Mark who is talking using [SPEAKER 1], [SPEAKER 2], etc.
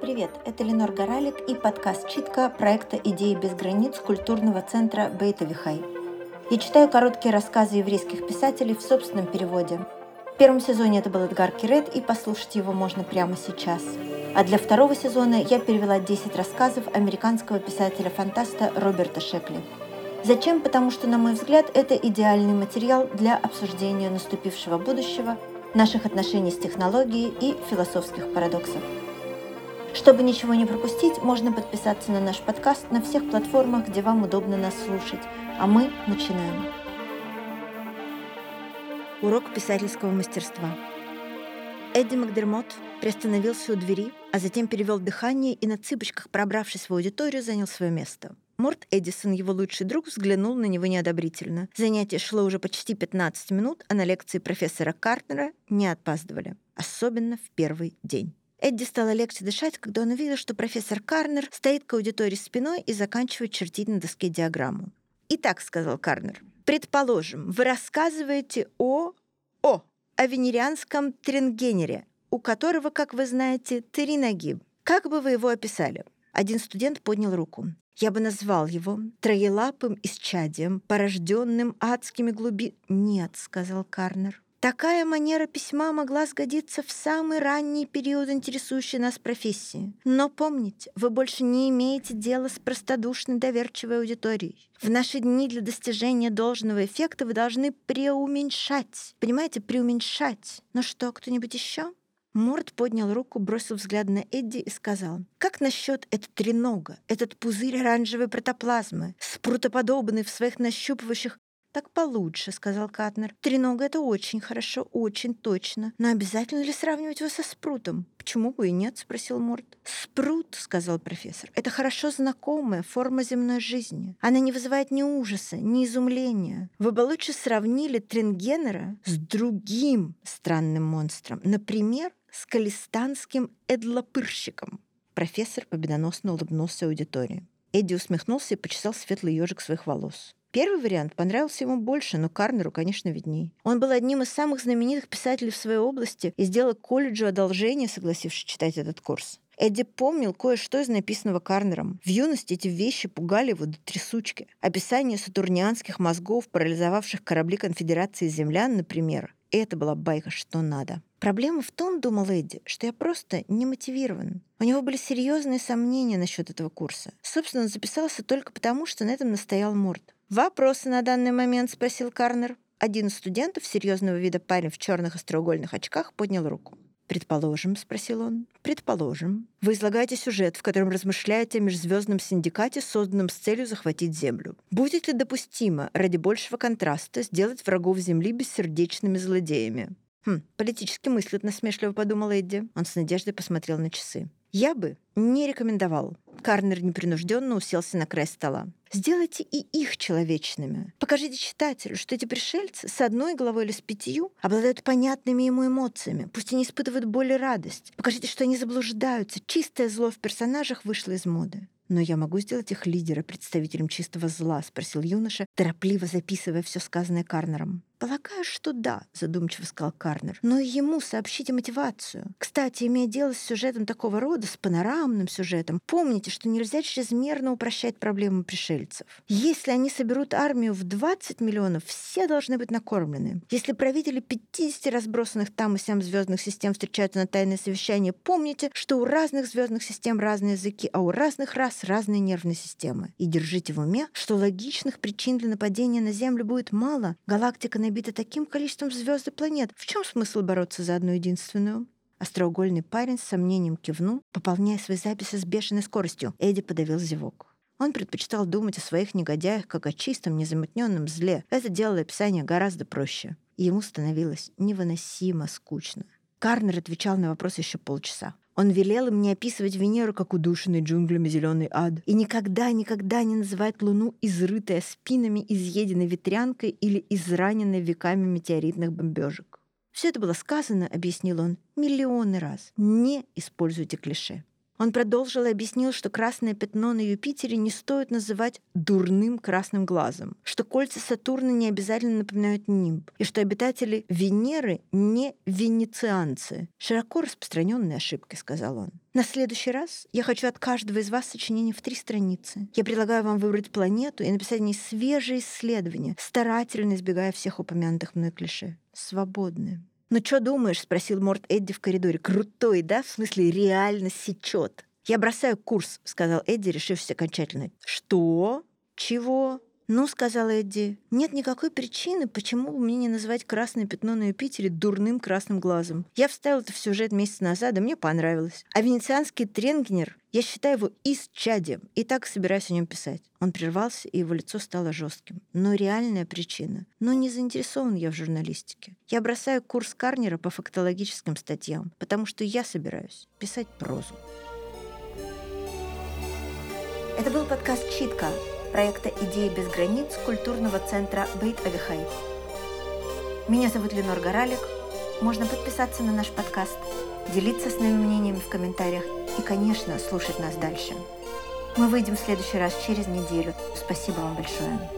[SPEAKER 1] Привет, это Ленор Горалик и подкаст «Читка» проекта «Идеи без границ» культурного центра Бейта Вихай. Я читаю короткие рассказы еврейских писателей в собственном переводе. В первом сезоне это был Эдгар Кирет, и послушать его можно прямо сейчас. А для второго сезона я перевела 10 рассказов американского писателя-фантаста Роберта Шекли. Зачем? Потому что, на мой взгляд, это идеальный материал для обсуждения наступившего будущего, наших отношений с технологией и философских парадоксов. Чтобы ничего не пропустить, можно подписаться на наш подкаст на всех платформах, где вам удобно нас слушать. А мы начинаем. Урок писательского мастерства. Эдди Макдермот приостановился у двери, а затем перевел дыхание и на цыпочках, пробравшись в аудиторию, занял свое место. Морт Эдисон, его лучший друг, взглянул на него неодобрительно. Занятие шло уже почти 15 минут, а на лекции профессора Картнера не опаздывали. Особенно в первый день. Эдди стало легче дышать, когда он увидел, что профессор Карнер стоит к аудитории спиной и заканчивает чертить на доске диаграмму. «Итак», — сказал Карнер, — «предположим, вы рассказываете о... о... о венерианском трингенере, у которого, как вы знаете, три ноги. Как бы вы его описали?» Один студент поднял руку. Я бы назвал его троелапым исчадием, порожденным адскими глуби... «Нет», — сказал Карнер. Такая манера письма могла сгодиться в самый ранний период интересующей нас профессии. Но помните, вы больше не имеете дела с простодушной доверчивой аудиторией. В наши дни для достижения должного эффекта вы должны преуменьшать. Понимаете, преуменьшать. Ну что, кто-нибудь еще? Морд поднял руку, бросил взгляд на Эдди и сказал, «Как насчет этот тренога, этот пузырь оранжевой протоплазмы, спрутоподобный в своих нащупывающих «Так получше», — сказал Катнер. «Тренога — это очень хорошо, очень точно. Но обязательно ли сравнивать его со спрутом?» «Почему бы и нет?» — спросил Морд. «Спрут», — сказал профессор, — «это хорошо знакомая форма земной жизни. Она не вызывает ни ужаса, ни изумления. Вы бы лучше сравнили Трингенера с другим странным монстром, например, с калистанским эдлопырщиком». Профессор победоносно улыбнулся аудитории. Эдди усмехнулся и почесал светлый ежик своих волос. Первый вариант понравился ему больше, но Карнеру, конечно, видней. Он был одним из самых знаменитых писателей в своей области и сделал колледжу одолжение, согласившись читать этот курс. Эдди помнил кое-что из написанного Карнером. В юности эти вещи пугали его до трясучки. Описание сатурнианских мозгов, парализовавших корабли конфедерации землян, например. Это была байка что надо. Проблема в том, думал Эдди, что я просто не мотивирован. У него были серьезные сомнения насчет этого курса. Собственно, он записался только потому, что на этом настоял Морд. «Вопросы на данный момент?» — спросил Карнер. Один из студентов, серьезного вида парень в черных остроугольных очках, поднял руку. «Предположим», — спросил он, — «предположим. Вы излагаете сюжет, в котором размышляете о межзвездном синдикате, созданном с целью захватить Землю. Будет ли допустимо, ради большего контраста, сделать врагов Земли бессердечными злодеями?» «Хм, политически мыслит», — насмешливо подумал Эдди. Он с надеждой посмотрел на часы. «Я бы не рекомендовал». Карнер непринужденно уселся на край стола. Сделайте и их человечными. Покажите читателю, что эти пришельцы с одной головой или с пятью обладают понятными ему эмоциями. Пусть они испытывают боль и радость. Покажите, что они заблуждаются. Чистое зло в персонажах вышло из моды. «Но я могу сделать их лидера представителем чистого зла?» — спросил юноша, торопливо записывая все сказанное Карнером. «Полагаю, что да», — задумчиво сказал Карнер. «Но ему сообщите мотивацию. Кстати, имея дело с сюжетом такого рода, с панорамным сюжетом, помните, что нельзя чрезмерно упрощать проблемы пришельцев. Если они соберут армию в 20 миллионов, все должны быть накормлены. Если правители 50 разбросанных там и сям звездных систем встречаются на тайное совещание, помните, что у разных звездных систем разные языки, а у разных рас разные нервные системы. И держите в уме, что логичных причин для нападения на Землю будет мало. Галактика набита таким количеством звезд и планет. В чем смысл бороться за одну единственную? Остроугольный парень с сомнением кивнул, пополняя свои записи с бешеной скоростью. Эдди подавил зевок. Он предпочитал думать о своих негодяях как о чистом, незамутненном зле. Это делало описание гораздо проще. И ему становилось невыносимо скучно. Карнер отвечал на вопрос еще полчаса. Он велел им не описывать Венеру как удушенный джунглями зеленый ад и никогда-никогда не называть Луну изрытой спинами, изъеденной ветрянкой или израненной веками метеоритных бомбежек. Все это было сказано, объяснил он, миллионы раз. Не используйте клише. Он продолжил и объяснил, что красное пятно на Юпитере не стоит называть дурным красным глазом, что кольца Сатурна не обязательно напоминают нимб, и что обитатели Венеры не венецианцы. Широко распространенная ошибка, сказал он. На следующий раз я хочу от каждого из вас сочинение в три страницы. Я предлагаю вам выбрать планету и написать о ней свежие исследования, старательно избегая всех упомянутых мной клише. Свободны. «Ну что думаешь?» — спросил Морт Эдди в коридоре. «Крутой, да? В смысле, реально сечет». «Я бросаю курс», — сказал Эдди, решившись окончательно. «Что? Чего?» «Ну, — сказала Эдди, — нет никакой причины, почему бы мне не называть красное пятно на Юпитере дурным красным глазом. Я вставил это в сюжет месяц назад, и мне понравилось. А венецианский Тренгнер, я считаю его исчадием, и так собираюсь о нем писать». Он прервался, и его лицо стало жестким. Но реальная причина. Ну, не заинтересован я в журналистике. Я бросаю курс Карнера по фактологическим статьям, потому что я собираюсь писать прозу. Это был подкаст «Читка» проекта «Идеи без границ» культурного центра Бейт Авихай. Меня зовут Ленор Горалик. Можно подписаться на наш подкаст, делиться с нами мнениями в комментариях и, конечно, слушать нас дальше. Мы выйдем в следующий раз через неделю. Спасибо вам большое.